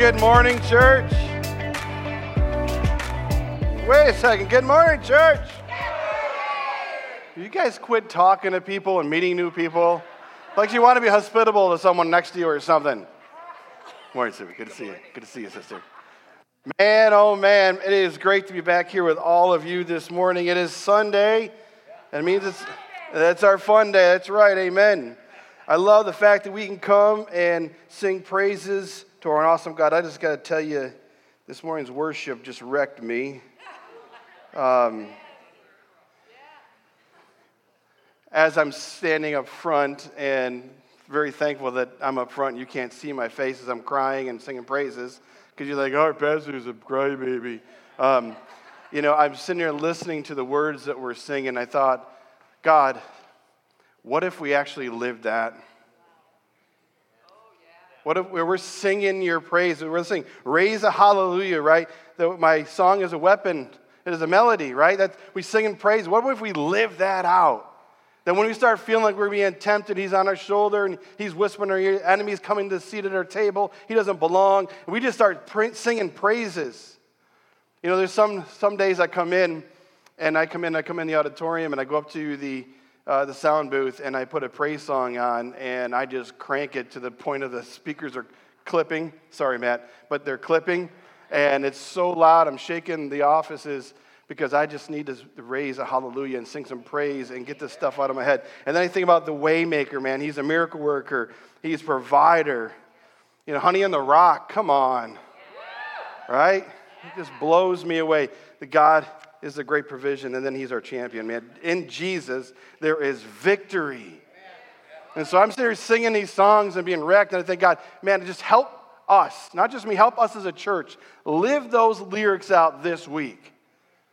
good morning, church. Wait a second. Good morning, church. You guys quit talking to people and meeting new people? Like you want to be hospitable to someone next to you or something. Morning, Sue. Good to see you. Good to see you, sister. Man, oh man, it is great to be back here with all of you this morning. It is Sunday. That means it's that's our fun day. That's right. Amen. I love the fact that we can come and sing praises to our awesome God. I just got to tell you, this morning's worship just wrecked me. Um, as I'm standing up front and very thankful that I'm up front, and you can't see my face as I'm crying and singing praises because you're like, our pastor's a crybaby. Um, you know, I'm sitting here listening to the words that we're singing. I thought, God, what if we actually lived that? What if we're singing your praise? We're singing, raise a hallelujah, right? My song is a weapon, it is a melody, right? That we sing in praise. What if we live that out? Then when we start feeling like we're being tempted, he's on our shoulder and he's whispering our ear, enemies coming to seat at our table, he doesn't belong. And we just start pra- singing praises. You know, there's some, some days I come in and I come in, I come in the auditorium and I go up to the uh, the sound booth and I put a praise song on and I just crank it to the point of the speakers are clipping. Sorry, Matt, but they're clipping and it's so loud. I'm shaking the offices because I just need to raise a hallelujah and sing some praise and get this stuff out of my head. And then I think about the waymaker, man. He's a miracle worker. He's provider. You know, honey on the rock. Come on, right? It just blows me away. The God is a great provision, and then He's our champion, man. In Jesus, there is victory. And so I'm sitting here singing these songs and being wrecked, and I think, God, man, just help us, not just me, help us as a church, live those lyrics out this week.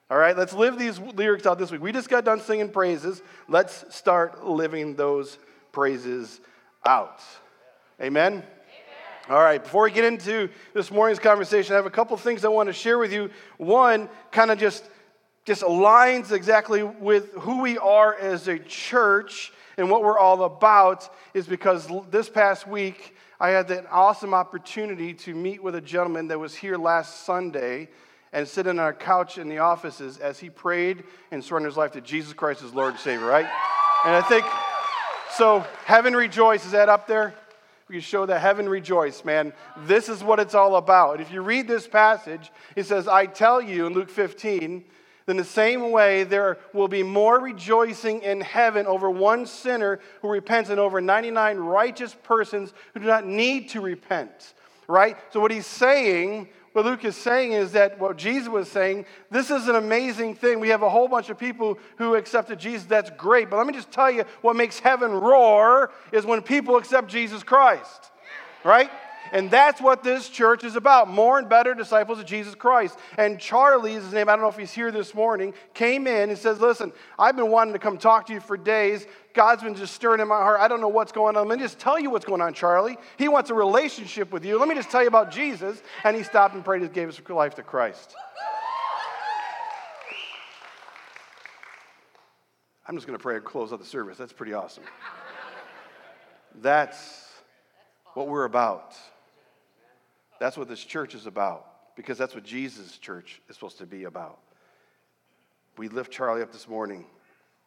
All right, let's live these lyrics out this week. We just got done singing praises. Let's start living those praises out. Amen? Amen? All right, before we get into this morning's conversation, I have a couple things I want to share with you. One, kind of just just aligns exactly with who we are as a church and what we're all about is because this past week I had that awesome opportunity to meet with a gentleman that was here last Sunday and sit on our couch in the offices as he prayed and surrendered his life to Jesus Christ as Lord and Savior, right? And I think, so heaven rejoice, is that up there? We can show that heaven rejoice, man. This is what it's all about. If you read this passage, it says, I tell you in Luke 15, in the same way, there will be more rejoicing in heaven over one sinner who repents than over 99 righteous persons who do not need to repent. Right? So, what he's saying, what Luke is saying is that what Jesus was saying, this is an amazing thing. We have a whole bunch of people who accepted Jesus. That's great. But let me just tell you what makes heaven roar is when people accept Jesus Christ. Right? And that's what this church is about more and better disciples of Jesus Christ. And Charlie is his name. I don't know if he's here this morning. Came in and says, Listen, I've been wanting to come talk to you for days. God's been just stirring in my heart. I don't know what's going on. Let me just tell you what's going on, Charlie. He wants a relationship with you. Let me just tell you about Jesus. And he stopped and prayed and gave his life to Christ. I'm just going to pray and close out the service. That's pretty awesome. That's what we're about. That's what this church is about, because that's what Jesus' church is supposed to be about. We lift Charlie up this morning.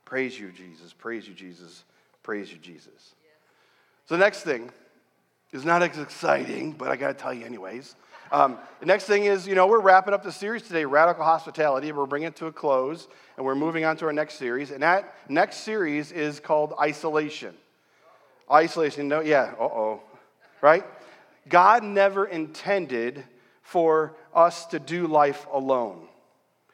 Praise you, Jesus. Praise you, Jesus. Praise you, Jesus. So, the next thing is not as exciting, but I got to tell you, anyways. Um, the next thing is, you know, we're wrapping up the series today, Radical Hospitality. We're bringing it to a close, and we're moving on to our next series. And that next series is called Isolation. Isolation, no, yeah, uh oh, right? God never intended for us to do life alone.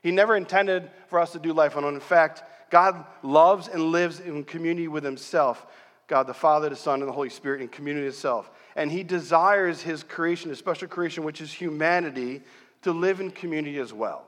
He never intended for us to do life alone. In fact, God loves and lives in community with Himself God the Father, the Son, and the Holy Spirit in community itself. And He desires His creation, His special creation, which is humanity, to live in community as well.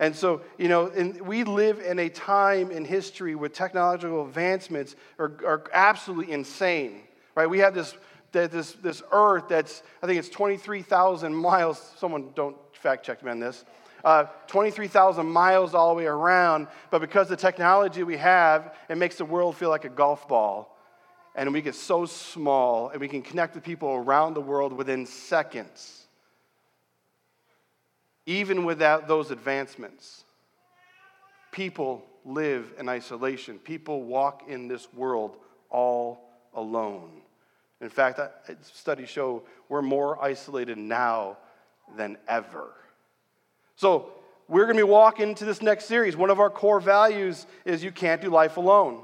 And so, you know, we live in a time in history where technological advancements are, are absolutely insane, right? We have this that this, this earth that's, I think it's 23,000 miles, someone don't fact check me on this, uh, 23,000 miles all the way around, but because the technology we have, it makes the world feel like a golf ball. And we get so small, and we can connect with people around the world within seconds. even without those advancements, people live in isolation. People walk in this world all alone. In fact, studies show we're more isolated now than ever. So, we're going to be walking into this next series. One of our core values is you can't do life alone.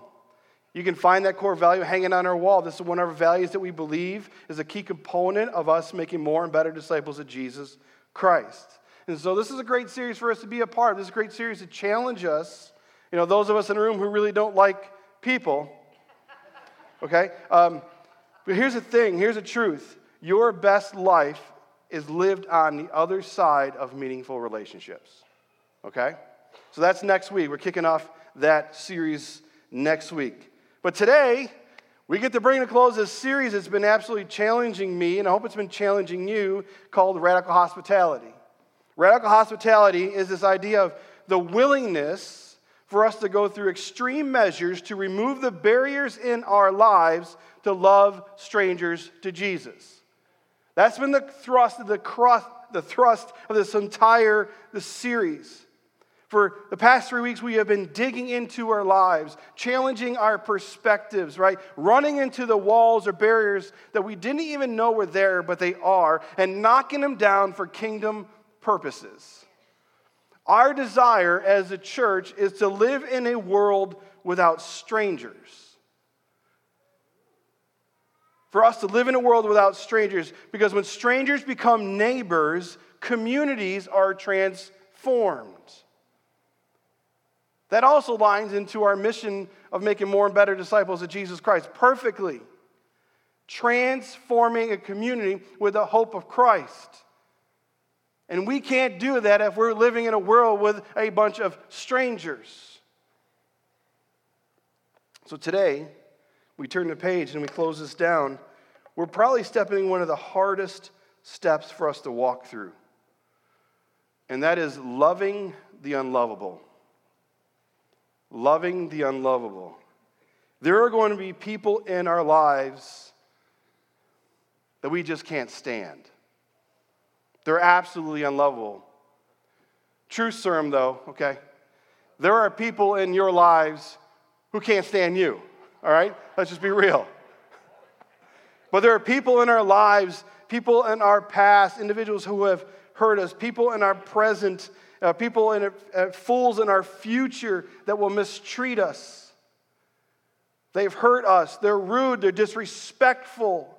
You can find that core value hanging on our wall. This is one of our values that we believe is a key component of us making more and better disciples of Jesus Christ. And so this is a great series for us to be a part of. This is a great series to challenge us. You know, those of us in the room who really don't like people. Okay? Um, but here's the thing here's the truth your best life is lived on the other side of meaningful relationships. Okay? So that's next week. We're kicking off that series next week. But today, we get to bring to close this series that's been absolutely challenging me, and I hope it's been challenging you, called Radical Hospitality. Radical hospitality is this idea of the willingness for us to go through extreme measures to remove the barriers in our lives to love strangers to Jesus. That's been the thrust of the, crust, the thrust of this entire this series. For the past three weeks, we have been digging into our lives, challenging our perspectives, right? Running into the walls or barriers that we didn't even know were there, but they are, and knocking them down for kingdom purposes. Our desire as a church is to live in a world without strangers. For us to live in a world without strangers, because when strangers become neighbors, communities are transformed. That also lines into our mission of making more and better disciples of Jesus Christ perfectly. Transforming a community with the hope of Christ. And we can't do that if we're living in a world with a bunch of strangers. So today, we turn the page and we close this down. We're probably stepping one of the hardest steps for us to walk through, and that is loving the unlovable loving the unlovable. There are going to be people in our lives that we just can't stand. They're absolutely unlovable. True serum, though, okay? There are people in your lives who can't stand you, all right? Let's just be real. But there are people in our lives, people in our past, individuals who have hurt us, people in our present uh, people in uh, fools in our future that will mistreat us. They've hurt us. They're rude. They're disrespectful.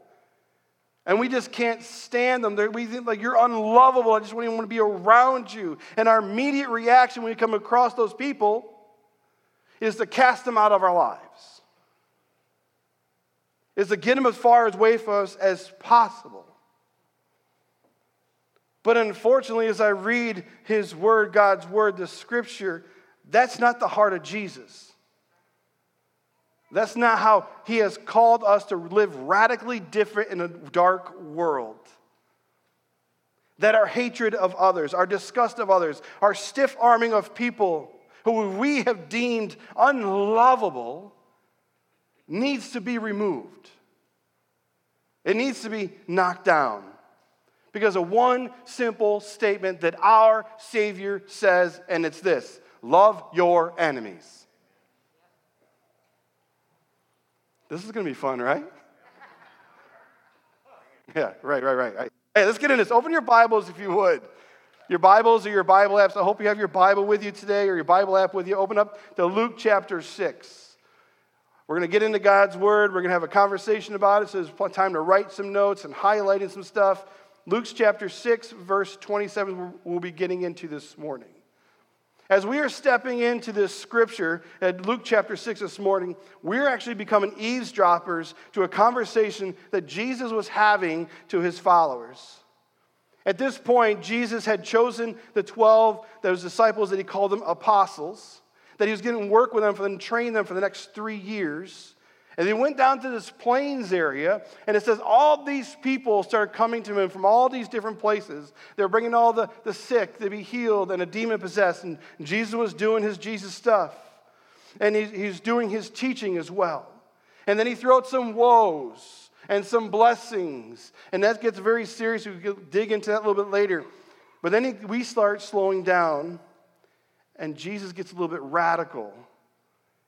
And we just can't stand them. They're, we think like you're unlovable. I just don't even want to be around you. And our immediate reaction when we come across those people is to cast them out of our lives, is to get them as far away from us as possible. But unfortunately, as I read his word, God's word, the scripture, that's not the heart of Jesus. That's not how he has called us to live radically different in a dark world. That our hatred of others, our disgust of others, our stiff arming of people who we have deemed unlovable needs to be removed. It needs to be knocked down because of one simple statement that our Savior says, and it's this love your enemies. This is going to be fun, right? Yeah, right, right, right. Hey, let's get in this. Open your Bibles if you would. Your Bibles or your Bible apps. I hope you have your Bible with you today or your Bible app with you. Open up to Luke chapter 6. We're going to get into God's Word. We're going to have a conversation about it. So there's time to write some notes and highlighting some stuff. Luke's chapter 6, verse 27, we'll be getting into this morning. As we are stepping into this scripture at Luke chapter 6 this morning, we're actually becoming eavesdroppers to a conversation that Jesus was having to his followers. At this point, Jesus had chosen the 12, those disciples that he called them apostles, that he was to work with them for them, train them for the next three years. And they went down to this plains area, and it says all these people started coming to him from all these different places. They were bringing all the, the sick to be healed and a demon possessed, and Jesus was doing his Jesus stuff. And he, he's doing his teaching as well. And then he threw out some woes and some blessings, and that gets very serious. We dig into that a little bit later. But then he, we start slowing down, and Jesus gets a little bit radical,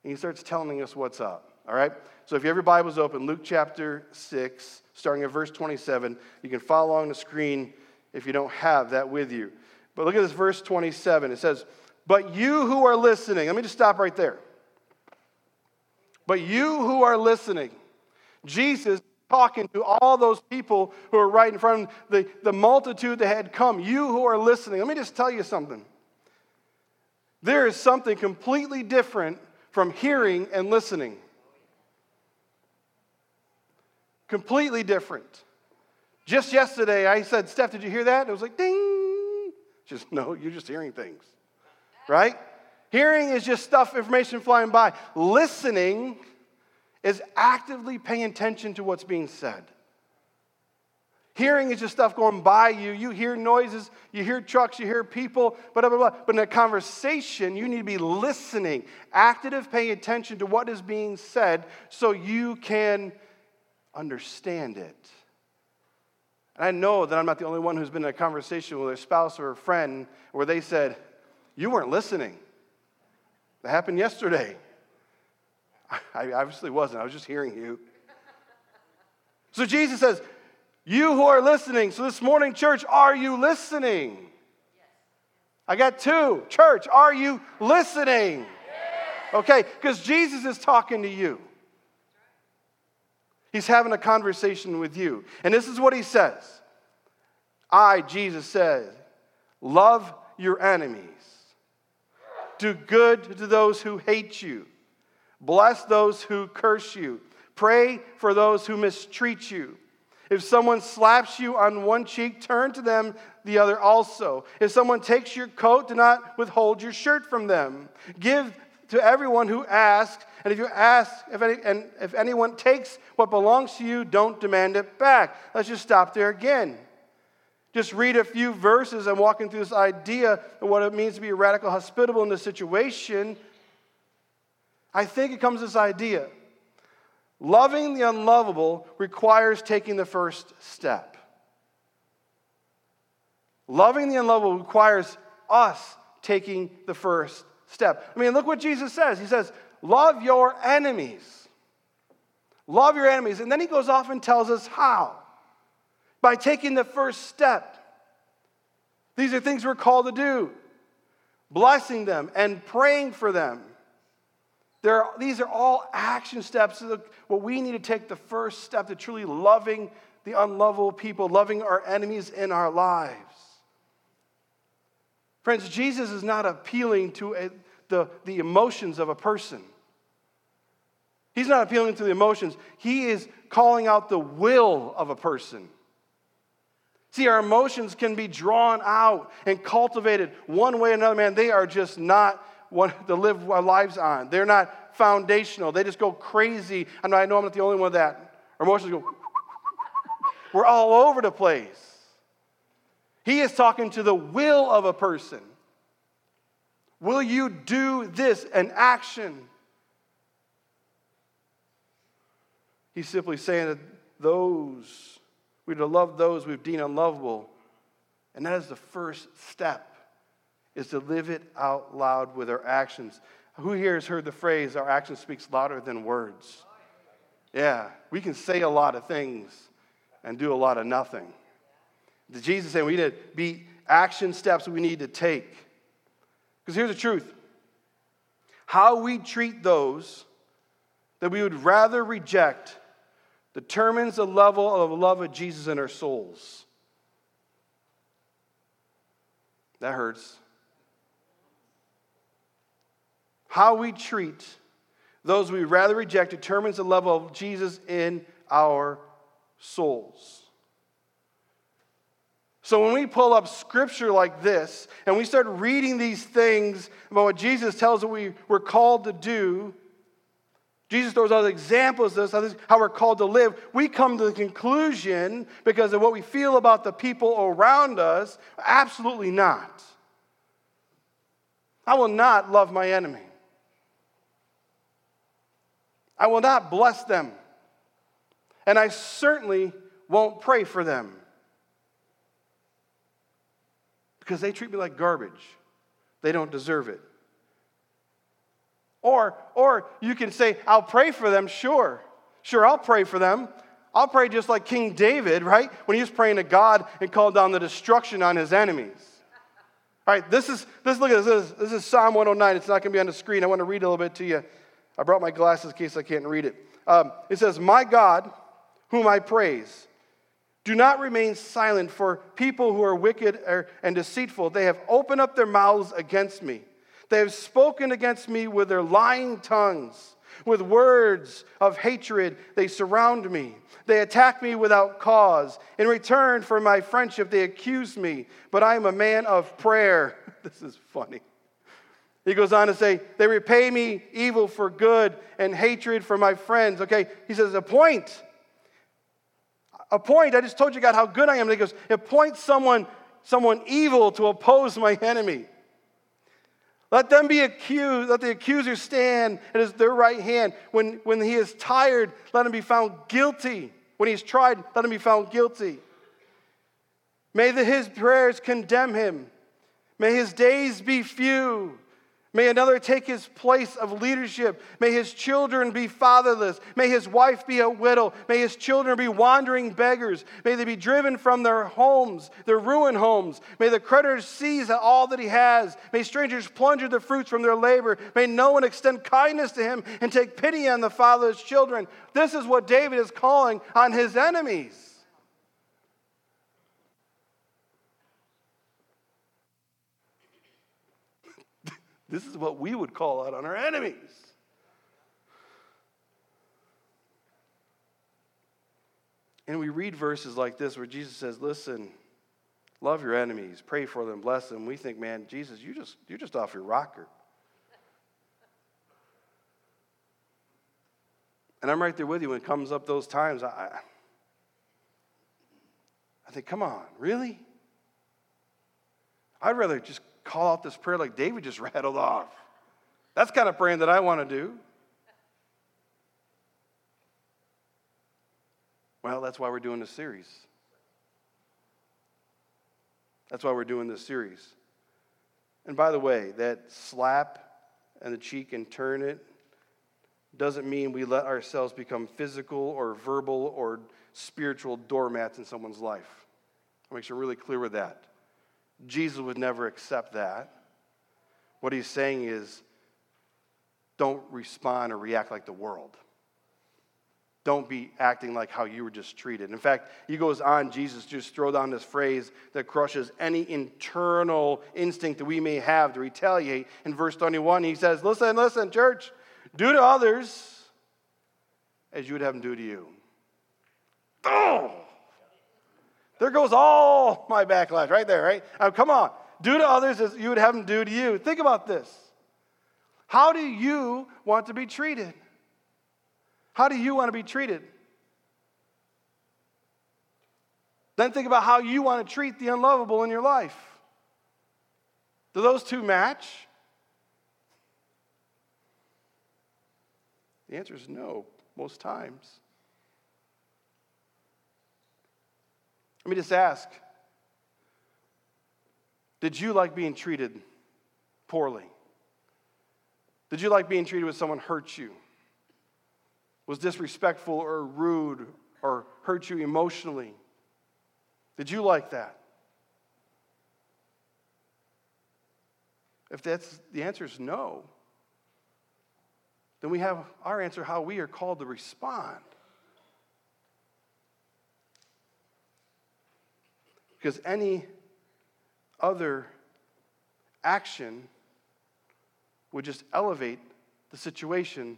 and he starts telling us what's up. All right? So if you have your Bibles open, Luke chapter 6, starting at verse 27, you can follow along the screen if you don't have that with you. But look at this verse 27. It says, But you who are listening, let me just stop right there. But you who are listening, Jesus talking to all those people who are right in front of the, the multitude that had come. You who are listening, let me just tell you something. There is something completely different from hearing and listening. Completely different. Just yesterday, I said, Steph, did you hear that? It was like, ding. Just, no, you're just hearing things, right? Hearing is just stuff, information flying by. Listening is actively paying attention to what's being said. Hearing is just stuff going by you. You hear noises, you hear trucks, you hear people, blah, blah, blah. But in a conversation, you need to be listening, active, paying attention to what is being said so you can understand it. And I know that I'm not the only one who's been in a conversation with a spouse or a friend where they said, You weren't listening. That happened yesterday. I obviously wasn't, I was just hearing you. So Jesus says, You who are listening, so this morning, church, are you listening? I got two. Church, are you listening? Okay, because Jesus is talking to you. He's having a conversation with you. And this is what he says I, Jesus says, love your enemies, do good to those who hate you, bless those who curse you, pray for those who mistreat you. If someone slaps you on one cheek, turn to them the other also. If someone takes your coat, do not withhold your shirt from them. Give to everyone who asks, and if you ask, if any, and if anyone takes what belongs to you, don't demand it back. Let's just stop there again. Just read a few verses and walking through this idea of what it means to be radical hospitable in this situation. I think it comes this idea. Loving the unlovable requires taking the first step. Loving the unlovable requires us taking the first step. I mean, look what Jesus says. He says, Love your enemies. Love your enemies. And then he goes off and tells us how. By taking the first step. These are things we're called to do blessing them and praying for them. There are, these are all action steps. What we need to take the first step to truly loving the unlovable people, loving our enemies in our lives. Friends, Jesus is not appealing to a, the, the emotions of a person. He's not appealing to the emotions. He is calling out the will of a person. See, our emotions can be drawn out and cultivated one way or another. Man, they are just not what to live our lives on. They're not foundational. They just go crazy. I know, I know I'm not the only one with that. Our emotions go, we're all over the place. He is talking to the will of a person. Will you do this? An action. He's simply saying that those, we're to love those we've deemed unlovable. And that is the first step, is to live it out loud with our actions. Who here has heard the phrase, our action speaks louder than words? Yeah, we can say a lot of things and do a lot of nothing. Jesus saying we need to be action steps we need to take. Because here's the truth how we treat those that we would rather reject determines the level of love of Jesus in our souls. That hurts. How we treat those we rather reject determines the level of Jesus in our souls. So when we pull up scripture like this and we start reading these things about what Jesus tells us we, we're called to do, Jesus throws out examples of this, how we're called to live. We come to the conclusion, because of what we feel about the people around us, absolutely not. I will not love my enemy. I will not bless them. And I certainly won't pray for them. because they treat me like garbage. They don't deserve it. Or, or you can say, I'll pray for them, sure. Sure, I'll pray for them. I'll pray just like King David, right? When he was praying to God and called down the destruction on his enemies. All right, this is, this, look at this. This is Psalm 109. It's not going to be on the screen. I want to read a little bit to you. I brought my glasses in case I can't read it. Um, it says, My God, whom I praise, do not remain silent for people who are wicked and deceitful. They have opened up their mouths against me. They have spoken against me with their lying tongues. With words of hatred, they surround me. They attack me without cause. In return for my friendship, they accuse me, but I am a man of prayer. this is funny. He goes on to say, They repay me evil for good and hatred for my friends. Okay, he says, Appoint. Appoint. I just told you, God, how good I am. And he goes, Appoint someone, someone evil to oppose my enemy. Let them be accused, let the accuser stand at his, their right hand. When, when he is tired, let him be found guilty. When he's tried, let him be found guilty. May the, his prayers condemn him. May his days be few. May another take his place of leadership. May his children be fatherless. May his wife be a widow. May his children be wandering beggars. May they be driven from their homes, their ruined homes. May the creditors seize all that he has. May strangers plunder the fruits from their labor. May no one extend kindness to him and take pity on the fatherless children. This is what David is calling on his enemies. This is what we would call out on our enemies. And we read verses like this where Jesus says, Listen, love your enemies, pray for them, bless them. We think, man, Jesus, you just, you're just off your rocker. And I'm right there with you when it comes up those times. I, I think, come on, really? I'd rather just call out this prayer like David just rattled off. That's kind of praying that I want to do. Well, that's why we're doing this series. That's why we're doing this series. And by the way, that slap and the cheek and turn it doesn't mean we let ourselves become physical or verbal or spiritual doormats in someone's life. I'll make sure I'm really clear with that. Jesus would never accept that. What he's saying is don't respond or react like the world. Don't be acting like how you were just treated. In fact, he goes on, Jesus just throw down this phrase that crushes any internal instinct that we may have to retaliate. In verse 21, he says, Listen, listen, church, do to others as you would have them do to you. Oh! There goes all my backlash right there, right? Now, come on. Do to others as you would have them do to you. Think about this. How do you want to be treated? How do you want to be treated? Then think about how you want to treat the unlovable in your life. Do those two match? The answer is no, most times. Let me just ask Did you like being treated poorly? Did you like being treated when someone hurt you? Was disrespectful or rude or hurt you emotionally? Did you like that? If that's the answer is no, then we have our answer how we are called to respond. Because any other action would just elevate the situation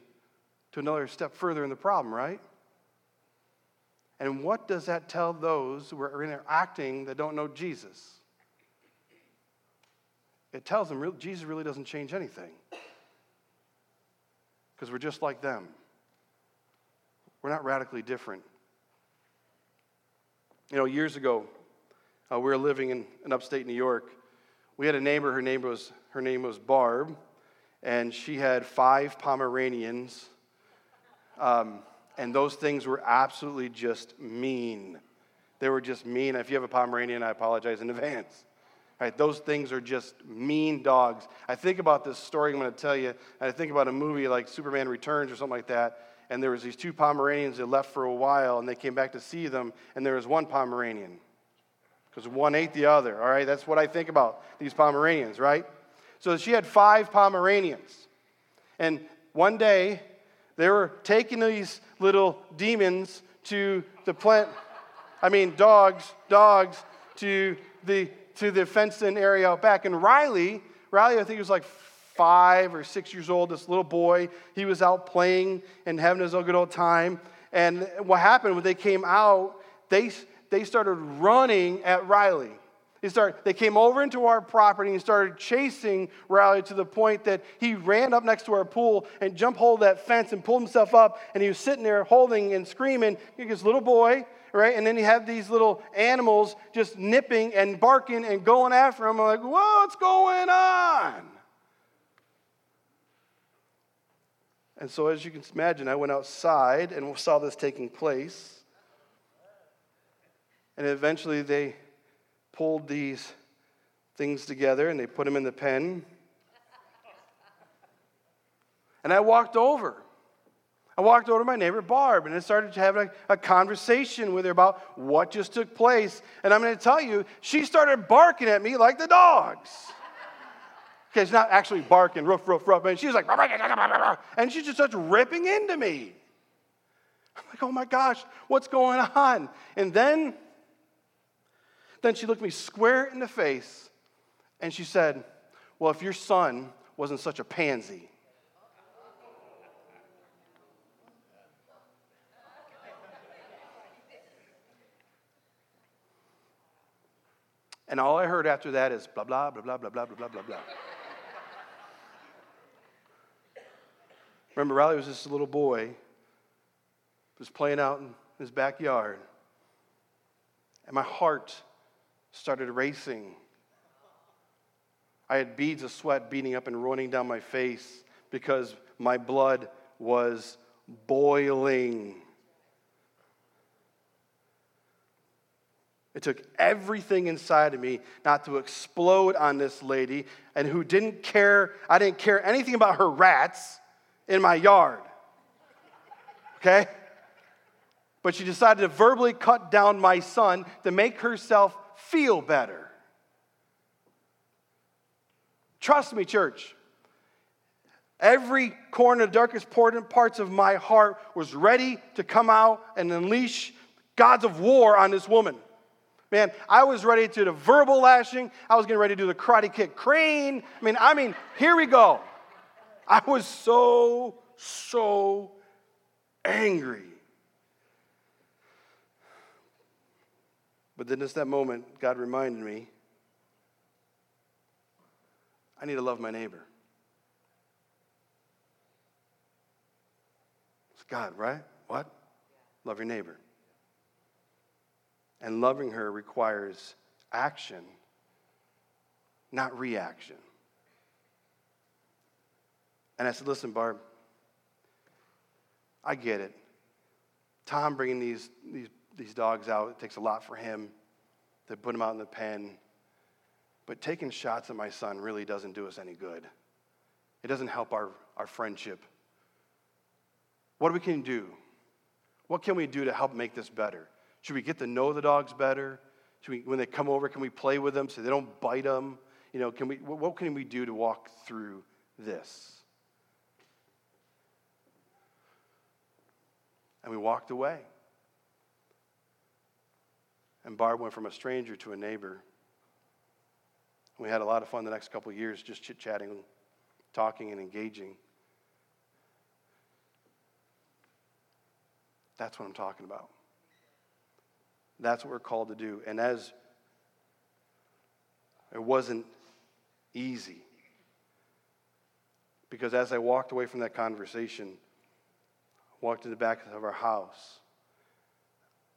to another step further in the problem, right? And what does that tell those who are interacting that don't know Jesus? It tells them Jesus really doesn't change anything. Because we're just like them. We're not radically different. You know, years ago, uh, we were living in, in upstate New York. We had a neighbor, her name was, her name was Barb, and she had five Pomeranians. Um, and those things were absolutely just mean. They were just mean. If you have a Pomeranian, I apologize in advance. Right, those things are just mean dogs. I think about this story I'm going to tell you, and I think about a movie like Superman Returns or something like that, and there was these two Pomeranians that left for a while, and they came back to see them, and there was one Pomeranian, because one ate the other, all right? That's what I think about these Pomeranians, right? So she had five Pomeranians, and one day, they were taking these little demons to the plant, I mean, dogs, dogs, to the to the fenced in area out back. And Riley, Riley, I think he was like five or six years old, this little boy, he was out playing and having his own good old time. And what happened when they came out, they, they started running at Riley. They, started, they came over into our property and started chasing Riley to the point that he ran up next to our pool and jumped hold of that fence and pulled himself up. And he was sitting there holding and screaming. This little boy, right? And then you have these little animals just nipping and barking and going after him. I'm like, what's going on? And so, as you can imagine, I went outside and saw this taking place. And eventually, they pulled these things together and they put them in the pen. And I walked over. I walked over to my neighbor Barb and I started have a, a, conversation with her about what just took place. And I'm going to tell you, she started barking at me like the dogs. Okay, it's not actually barking, roof, roof, roof. And she was like, and she just starts ripping into me. I'm like, oh my gosh, what's going on? And then, then she looked me square in the face and she said, well, if your son wasn't such a pansy, And all I heard after that is blah, blah, blah, blah, blah, blah, blah, blah, blah. Remember, Riley was just a little boy, was playing out in his backyard. And my heart started racing. I had beads of sweat beating up and running down my face because my blood was boiling. It took everything inside of me not to explode on this lady and who didn't care, I didn't care anything about her rats in my yard. Okay? But she decided to verbally cut down my son to make herself feel better. Trust me, church. Every corner, darkest parts of my heart was ready to come out and unleash gods of war on this woman. Man, I was ready to do the verbal lashing. I was getting ready to do the karate kick crane. I mean, I mean, here we go. I was so, so angry. But then, just that moment, God reminded me I need to love my neighbor. It's God, right? What? Love your neighbor. And loving her requires action, not reaction. And I said, Listen, Barb, I get it. Tom bringing these, these, these dogs out, it takes a lot for him to put them out in the pen. But taking shots at my son really doesn't do us any good. It doesn't help our, our friendship. What we can do? What can we do to help make this better? Should we get to know the dogs better? Should we, when they come over, can we play with them so they don't bite them? You know, can we, what can we do to walk through this? And we walked away. And Barb went from a stranger to a neighbor. We had a lot of fun the next couple years just chit chatting, talking, and engaging. That's what I'm talking about. That's what we're called to do. And as it wasn't easy, because as I walked away from that conversation, walked to the back of our house,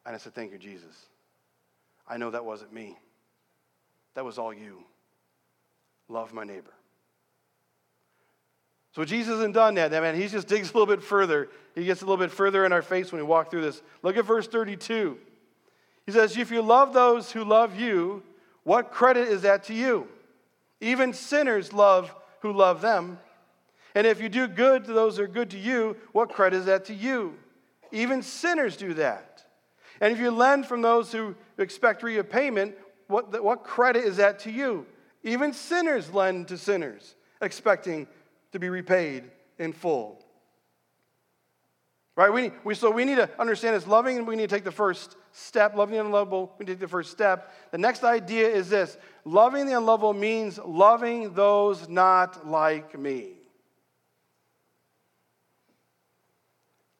and I said, Thank you, Jesus. I know that wasn't me. That was all you. Love my neighbor. So Jesus isn't done yet, man. He just digs a little bit further. He gets a little bit further in our face when we walk through this. Look at verse 32. He says, If you love those who love you, what credit is that to you? Even sinners love who love them. And if you do good to those who are good to you, what credit is that to you? Even sinners do that. And if you lend from those who expect repayment, what, what credit is that to you? Even sinners lend to sinners, expecting to be repaid in full. Right? We, we, so we need to understand this loving, and we need to take the first step. Loving the unlovable, we need to take the first step. The next idea is this loving the unlovable means loving those not like me.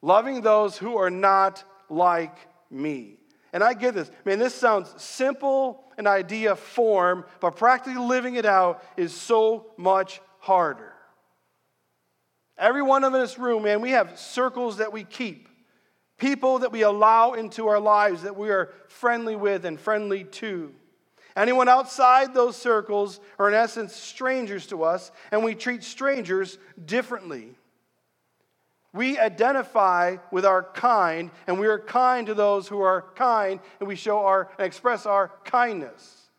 Loving those who are not like me. And I get this. Man, this sounds simple in idea form, but practically living it out is so much harder. Every one of us in this room, man, we have circles that we keep. People that we allow into our lives that we are friendly with and friendly to. Anyone outside those circles are, in essence, strangers to us, and we treat strangers differently. We identify with our kind, and we are kind to those who are kind, and we show our and express our kindness.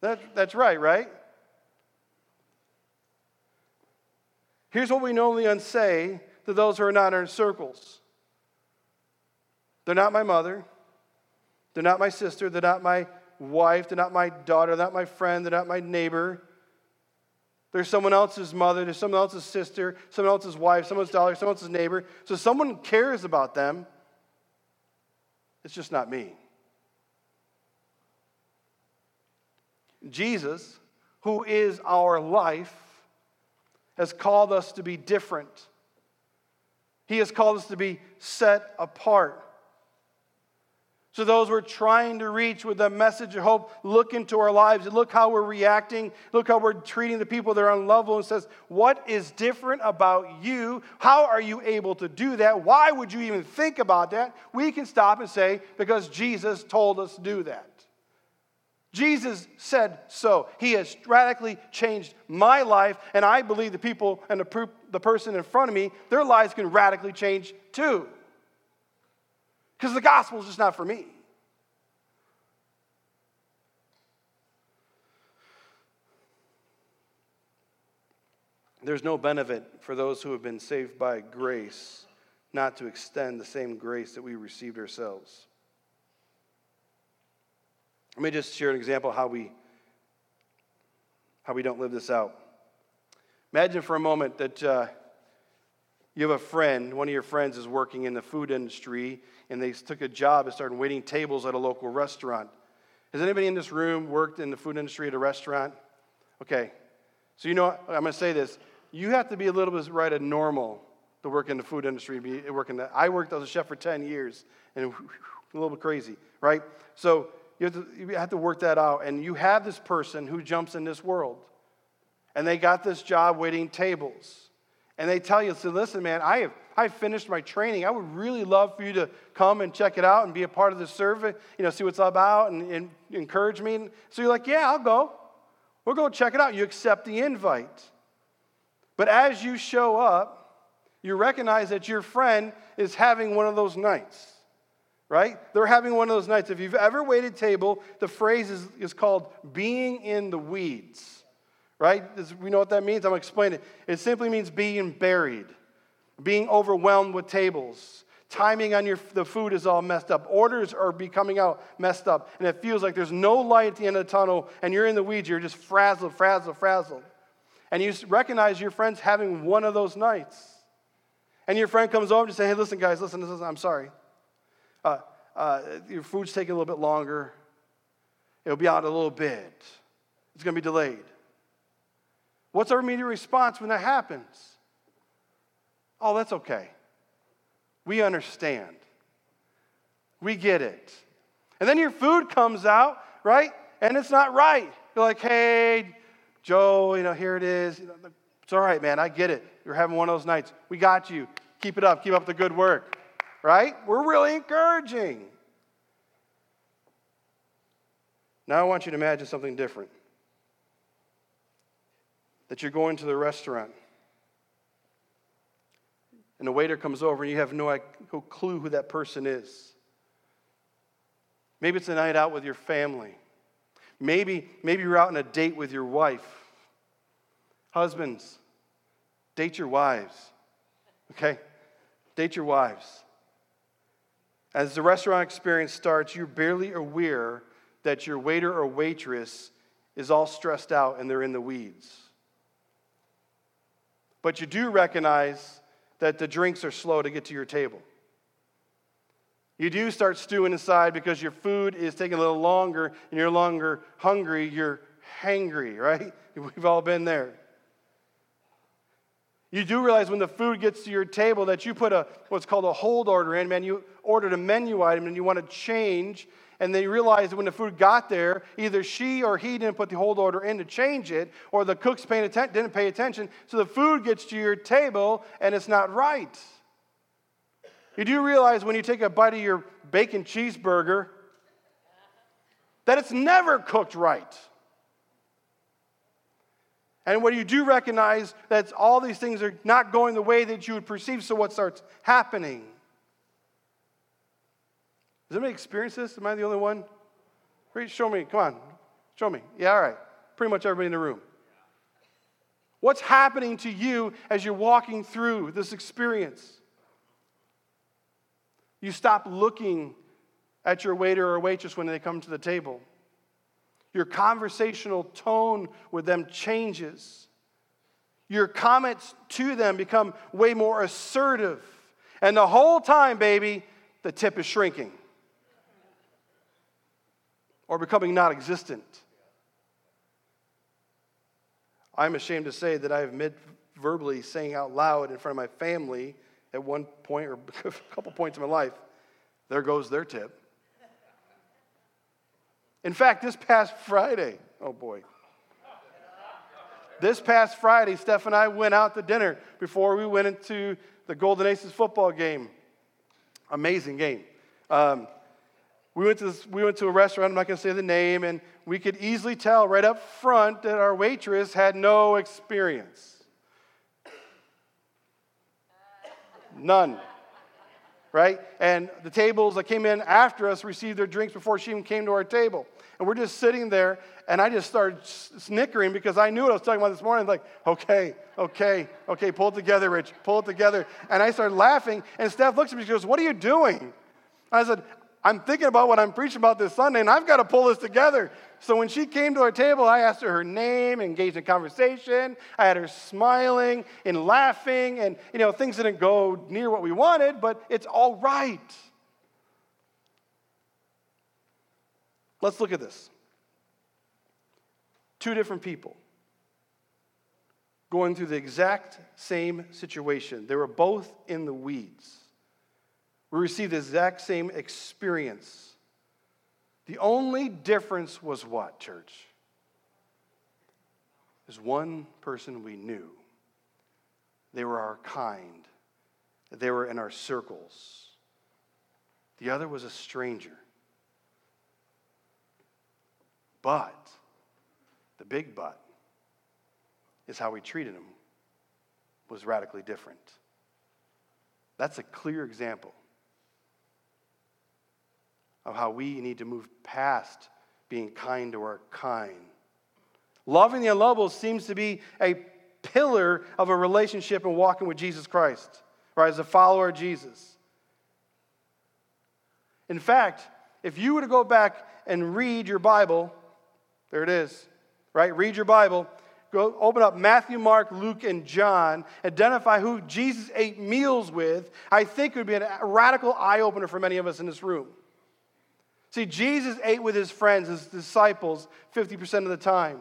That, that's right, right? Here's what we normally unsay to those who are not in our circles they're not my mother, they're not my sister, they're not my wife, they're not my daughter, they're not my friend, they're not my neighbor. There's someone else's mother, there's someone else's sister, someone else's wife, someone's daughter, someone else's neighbor. So someone cares about them. It's just not me. Jesus, who is our life, has called us to be different. He has called us to be set apart. So, those we're trying to reach with a message of hope, look into our lives and look how we're reacting. Look how we're treating the people that are unlovable and says, What is different about you? How are you able to do that? Why would you even think about that? We can stop and say, Because Jesus told us to do that. Jesus said so. He has radically changed my life, and I believe the people and the, the person in front of me, their lives can radically change too. Because the gospel is just not for me. There's no benefit for those who have been saved by grace not to extend the same grace that we received ourselves. Let me just share an example how we how we don't live this out. Imagine for a moment that uh, you have a friend, one of your friends is working in the food industry, and they took a job and started waiting tables at a local restaurant. Has anybody in this room worked in the food industry at a restaurant? Okay. So, you know, I'm going to say this. You have to be a little bit right at normal to work in the food industry. Be working that. I worked as a chef for 10 years, and a little bit crazy, right? So, you have, to, you have to work that out. And you have this person who jumps in this world. And they got this job waiting tables. And they tell you, so listen, man, I have I finished my training. I would really love for you to come and check it out and be a part of the survey, you know, see what's about and, and encourage me. So you're like, yeah, I'll go. We'll go check it out. You accept the invite. But as you show up, you recognize that your friend is having one of those nights right? They're having one of those nights. If you've ever waited table, the phrase is, is called being in the weeds, right? we know what that means. I'm going to explain it. It simply means being buried, being overwhelmed with tables. Timing on your, the food is all messed up. Orders are becoming out messed up. And it feels like there's no light at the end of the tunnel, and you're in the weeds. You're just frazzled, frazzled, frazzled. And you recognize your friend's having one of those nights. And your friend comes over and say, hey, listen, guys, listen, listen, I'm sorry. Uh, uh, your food's taking a little bit longer. It'll be out a little bit. It's going to be delayed. What's our immediate response when that happens? Oh, that's okay. We understand. We get it. And then your food comes out, right? And it's not right. You're like, hey, Joe, you know, here it is. It's all right, man. I get it. You're having one of those nights. We got you. Keep it up. Keep up the good work right? We're really encouraging. Now I want you to imagine something different. That you're going to the restaurant, and the waiter comes over, and you have no clue who that person is. Maybe it's a night out with your family. Maybe, maybe you're out on a date with your wife. Husbands, date your wives. Okay? Date your wives. As the restaurant experience starts, you're barely aware that your waiter or waitress is all stressed out and they're in the weeds. But you do recognize that the drinks are slow to get to your table. You do start stewing inside because your food is taking a little longer and you're longer hungry, you're hangry, right? We've all been there. You do realize when the food gets to your table that you put a what's called a hold order in, man. You ordered a menu item and you want to change, and they you realize that when the food got there, either she or he didn't put the hold order in to change it, or the cooks atten- didn't pay attention, so the food gets to your table and it's not right. You do realize when you take a bite of your bacon cheeseburger that it's never cooked right. And when you do recognize that all these things are not going the way that you would perceive, so what starts happening? Does anybody experience this? Am I the only one? Show me. Come on. Show me. Yeah, all right. Pretty much everybody in the room. What's happening to you as you're walking through this experience? You stop looking at your waiter or waitress when they come to the table. Your conversational tone with them changes. Your comments to them become way more assertive. And the whole time, baby, the tip is shrinking or becoming non existent. I'm ashamed to say that I have mid verbally saying out loud in front of my family at one point or a couple points in my life, there goes their tip. In fact, this past Friday, oh boy. This past Friday, Steph and I went out to dinner before we went into the Golden Aces football game. Amazing game. Um, we, went to this, we went to a restaurant, I'm not going to say the name, and we could easily tell right up front that our waitress had no experience. None. Right? And the tables that came in after us received their drinks before she even came to our table. And we're just sitting there, and I just started snickering because I knew what I was talking about this morning. Like, okay, okay, okay, pull it together, Rich, pull it together. And I started laughing, and Steph looks at me and goes, What are you doing? I said, I'm thinking about what I'm preaching about this Sunday, and I've got to pull this together. So when she came to our table, I asked her her name, engaged in conversation. I had her smiling and laughing, and you know things didn't go near what we wanted, but it's all right. Let's look at this. Two different people going through the exact same situation. They were both in the weeds. We received the exact same experience. The only difference was what, church? Is one person we knew. They were our kind. They were in our circles. The other was a stranger. But, the big but, is how we treated him was radically different. That's a clear example of how we need to move past being kind to our kind. Loving the unlovable seems to be a pillar of a relationship and walking with Jesus Christ, right? As a follower of Jesus. In fact, if you were to go back and read your Bible, there it is, right? Read your Bible. Go open up Matthew, Mark, Luke, and John. Identify who Jesus ate meals with. I think it would be a radical eye opener for many of us in this room. See, Jesus ate with his friends, his disciples, 50% of the time.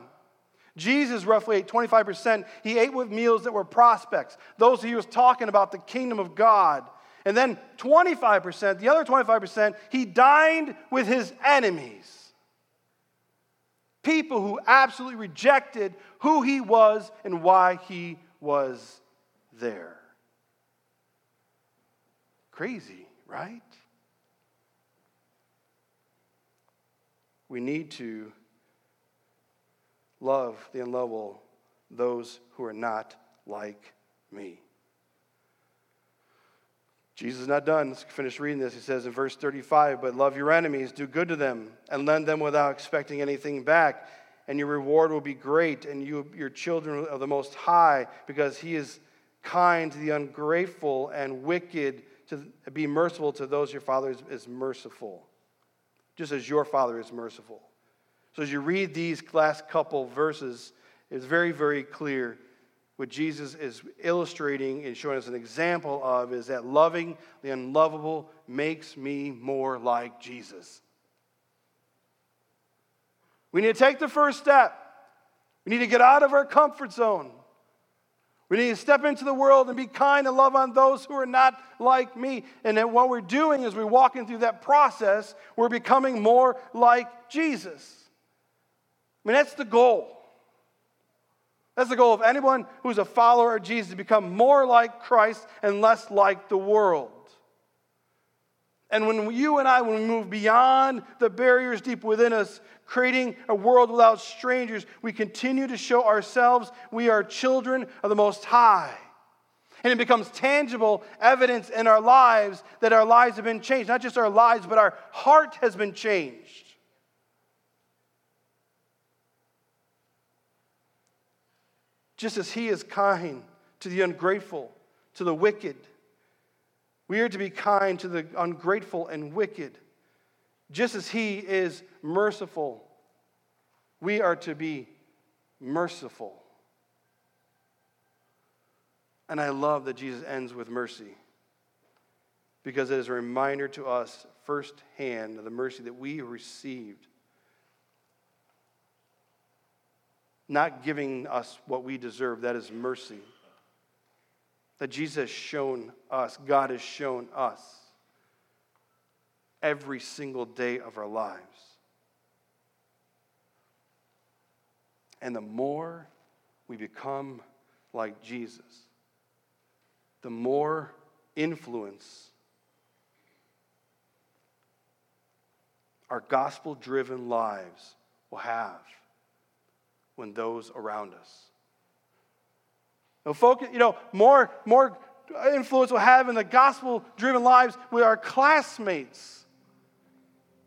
Jesus roughly ate 25%. He ate with meals that were prospects, those he was talking about the kingdom of God. And then 25%, the other 25%, he dined with his enemies people who absolutely rejected who he was and why he was there. Crazy, right? We need to love the unlovable, those who are not like me. Jesus is not done. Let's finish reading this. He says in verse 35, But love your enemies, do good to them, and lend them without expecting anything back. And your reward will be great, and you, your children of the Most High, because He is kind to the ungrateful and wicked, to be merciful to those your Father is, is merciful, just as your Father is merciful. So as you read these last couple verses, it's very, very clear what Jesus is illustrating and showing us an example of is that loving the unlovable makes me more like Jesus. We need to take the first step. We need to get out of our comfort zone. We need to step into the world and be kind and love on those who are not like me. And that what we're doing is we're walking through that process, we're becoming more like Jesus. I mean, that's the goal. That's the goal of anyone who's a follower of Jesus to become more like Christ and less like the world. And when you and I, when we move beyond the barriers deep within us, creating a world without strangers, we continue to show ourselves we are children of the Most High. And it becomes tangible evidence in our lives that our lives have been changed. Not just our lives, but our heart has been changed. just as he is kind to the ungrateful, to the wicked. We are to be kind to the ungrateful and wicked. Just as he is merciful, we are to be merciful. And I love that Jesus ends with mercy because it is a reminder to us firsthand of the mercy that we received not giving us what we deserve. That is mercy. That Jesus has shown us, God has shown us every single day of our lives. And the more we become like Jesus, the more influence our gospel driven lives will have when those around us. Focus, you know, more, more influence we'll have in the gospel driven lives with our classmates.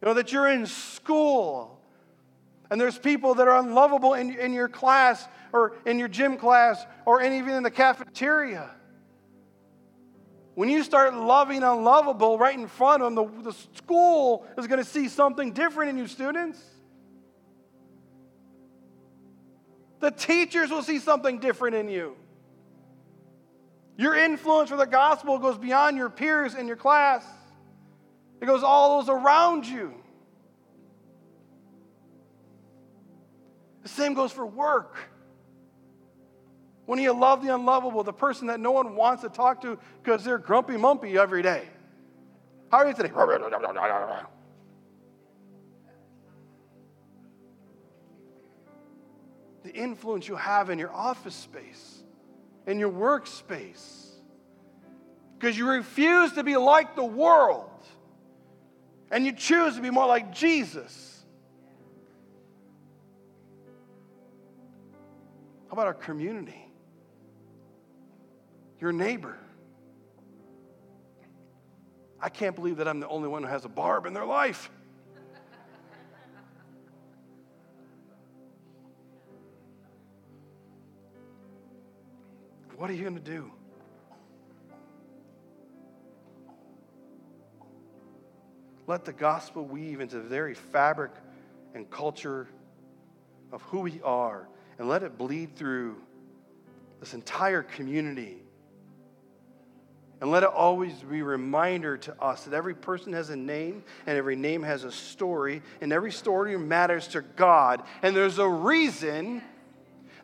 You know, that you're in school and there's people that are unlovable in, in your class or in your gym class or even in the cafeteria. When you start loving unlovable right in front of them, the, the school is going to see something different in you, students. The teachers will see something different in you. Your influence for the gospel goes beyond your peers in your class, it goes all those around you. The same goes for work. When you love the unlovable, the person that no one wants to talk to because they're grumpy mumpy every day. How are you today? the influence you have in your office space, in your workspace. Because you refuse to be like the world and you choose to be more like Jesus. How about our community? Your neighbor. I can't believe that I'm the only one who has a barb in their life. What are you going to do? Let the gospel weave into the very fabric and culture of who we are and let it bleed through this entire community. And let it always be a reminder to us that every person has a name and every name has a story, and every story matters to God. And there's a reason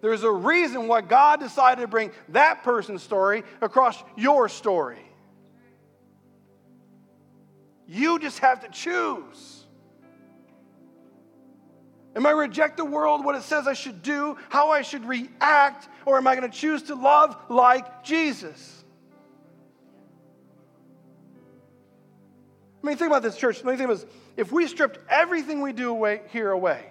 there's a reason why God decided to bring that person's story across your story. You just have to choose. Am I reject the world, what it says I should do, how I should react, or am I going to choose to love like Jesus? I mean, think about this, church. Let me think about this. If we stripped everything we do away, here away,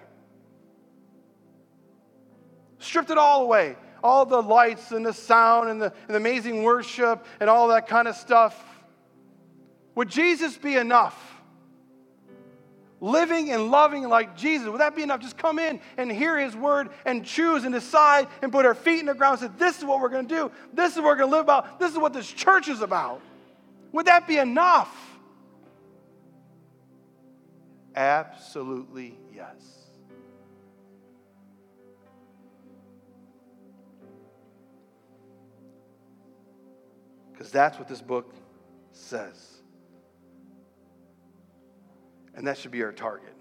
Stripped it all away. All the lights and the sound and the, and the amazing worship and all that kind of stuff. Would Jesus be enough? Living and loving like Jesus, would that be enough? Just come in and hear his word and choose and decide and put our feet in the ground and say, This is what we're going to do. This is what we're going to live about. This is what this church is about. Would that be enough? Absolutely yes. Because that's what this book says. And that should be our target.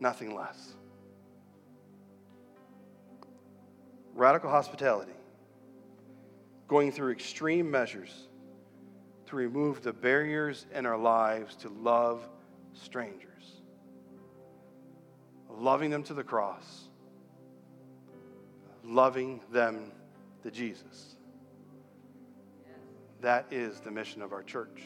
Nothing less. Radical hospitality, going through extreme measures to remove the barriers in our lives to love strangers, loving them to the cross, loving them to Jesus. That is the mission of our church.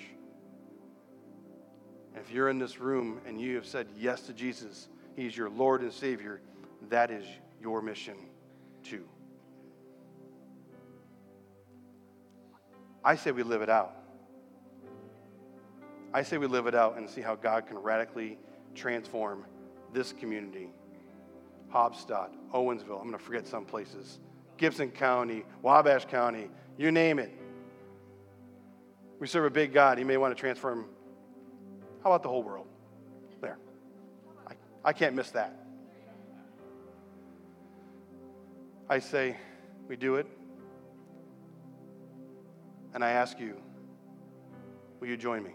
If you're in this room and you have said yes to Jesus, He's your Lord and Savior, that is your mission too. I say we live it out. I say we live it out and see how God can radically transform this community. Haubstadt, Owensville, I'm going to forget some places, Gibson County, Wabash County, you name it. We serve a big God. He may want to transform how about the whole world? There. I, I can't miss that. I say, we do it. And I ask you, will you join me?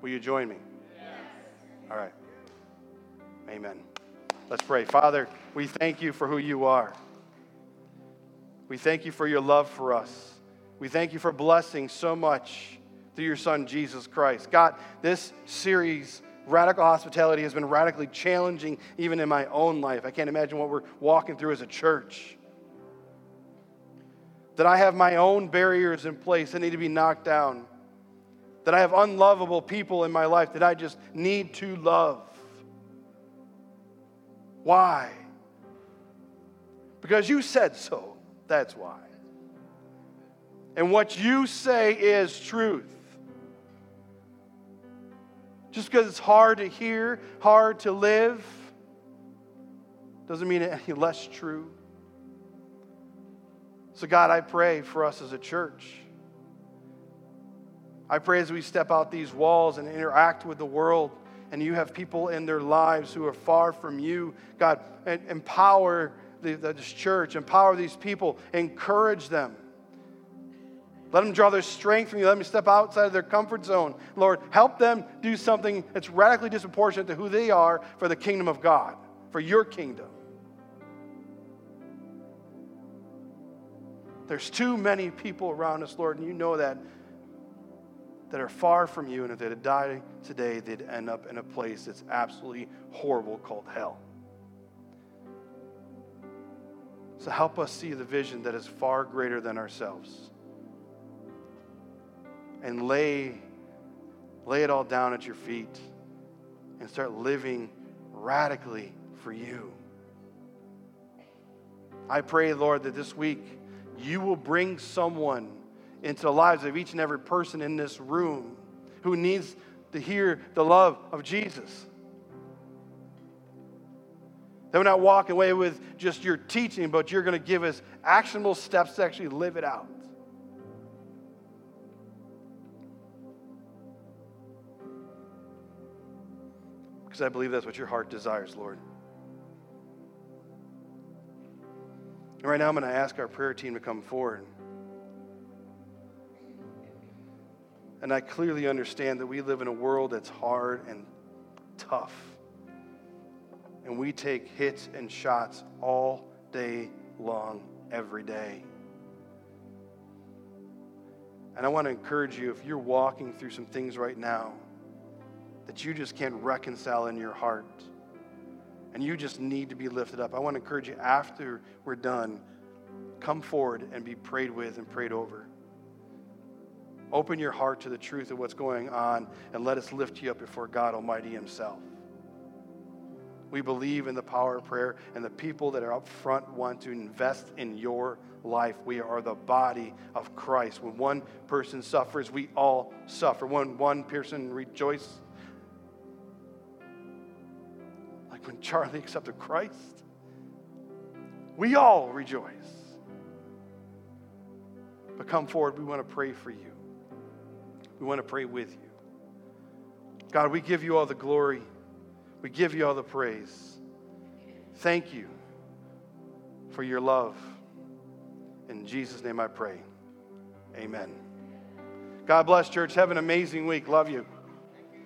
Will you join me? Yes. All right. Amen. Let's pray. Father, we thank you for who you are. We thank you for your love for us. We thank you for blessing so much through your Son, Jesus Christ. God, this series, Radical Hospitality, has been radically challenging even in my own life. I can't imagine what we're walking through as a church. That I have my own barriers in place that need to be knocked down. That I have unlovable people in my life that I just need to love. Why? Because you said so. That's why and what you say is truth. Just because it's hard to hear, hard to live, doesn't mean it any less true. So, God, I pray for us as a church. I pray as we step out these walls and interact with the world, and you have people in their lives who are far from you, God, empower this church, empower these people, encourage them. Let them draw their strength from you. Let them step outside of their comfort zone. Lord, help them do something that's radically disproportionate to who they are for the kingdom of God, for your kingdom. There's too many people around us, Lord, and you know that, that are far from you, and if they had died today, they'd end up in a place that's absolutely horrible called hell. So help us see the vision that is far greater than ourselves and lay, lay it all down at your feet and start living radically for you. I pray, Lord, that this week you will bring someone into the lives of each and every person in this room who needs to hear the love of Jesus. That we're not walking away with just your teaching, but you're going to give us actionable steps to actually live it out. because I believe that's what your heart desires, Lord. And right now, I'm going to ask our prayer team to come forward. And I clearly understand that we live in a world that's hard and tough. And we take hits and shots all day long, every day. And I want to encourage you if you're walking through some things right now, that you just can't reconcile in your heart and you just need to be lifted up, I want to encourage you after we're done, come forward and be prayed with and prayed over. Open your heart to the truth of what's going on and let us lift you up before God Almighty Himself. We believe in the power of prayer, and the people that are up front want to invest in your life. We are the body of Christ. When one person suffers, we all suffer. When one person rejoices, like when Charlie accepted Christ, we all rejoice. But come forward, we want to pray for you. We want to pray with you. God, we give you all the glory. We give you all the praise. Thank you for your love. In Jesus' name I pray. Amen. God bless, church. Have an amazing week. Love you.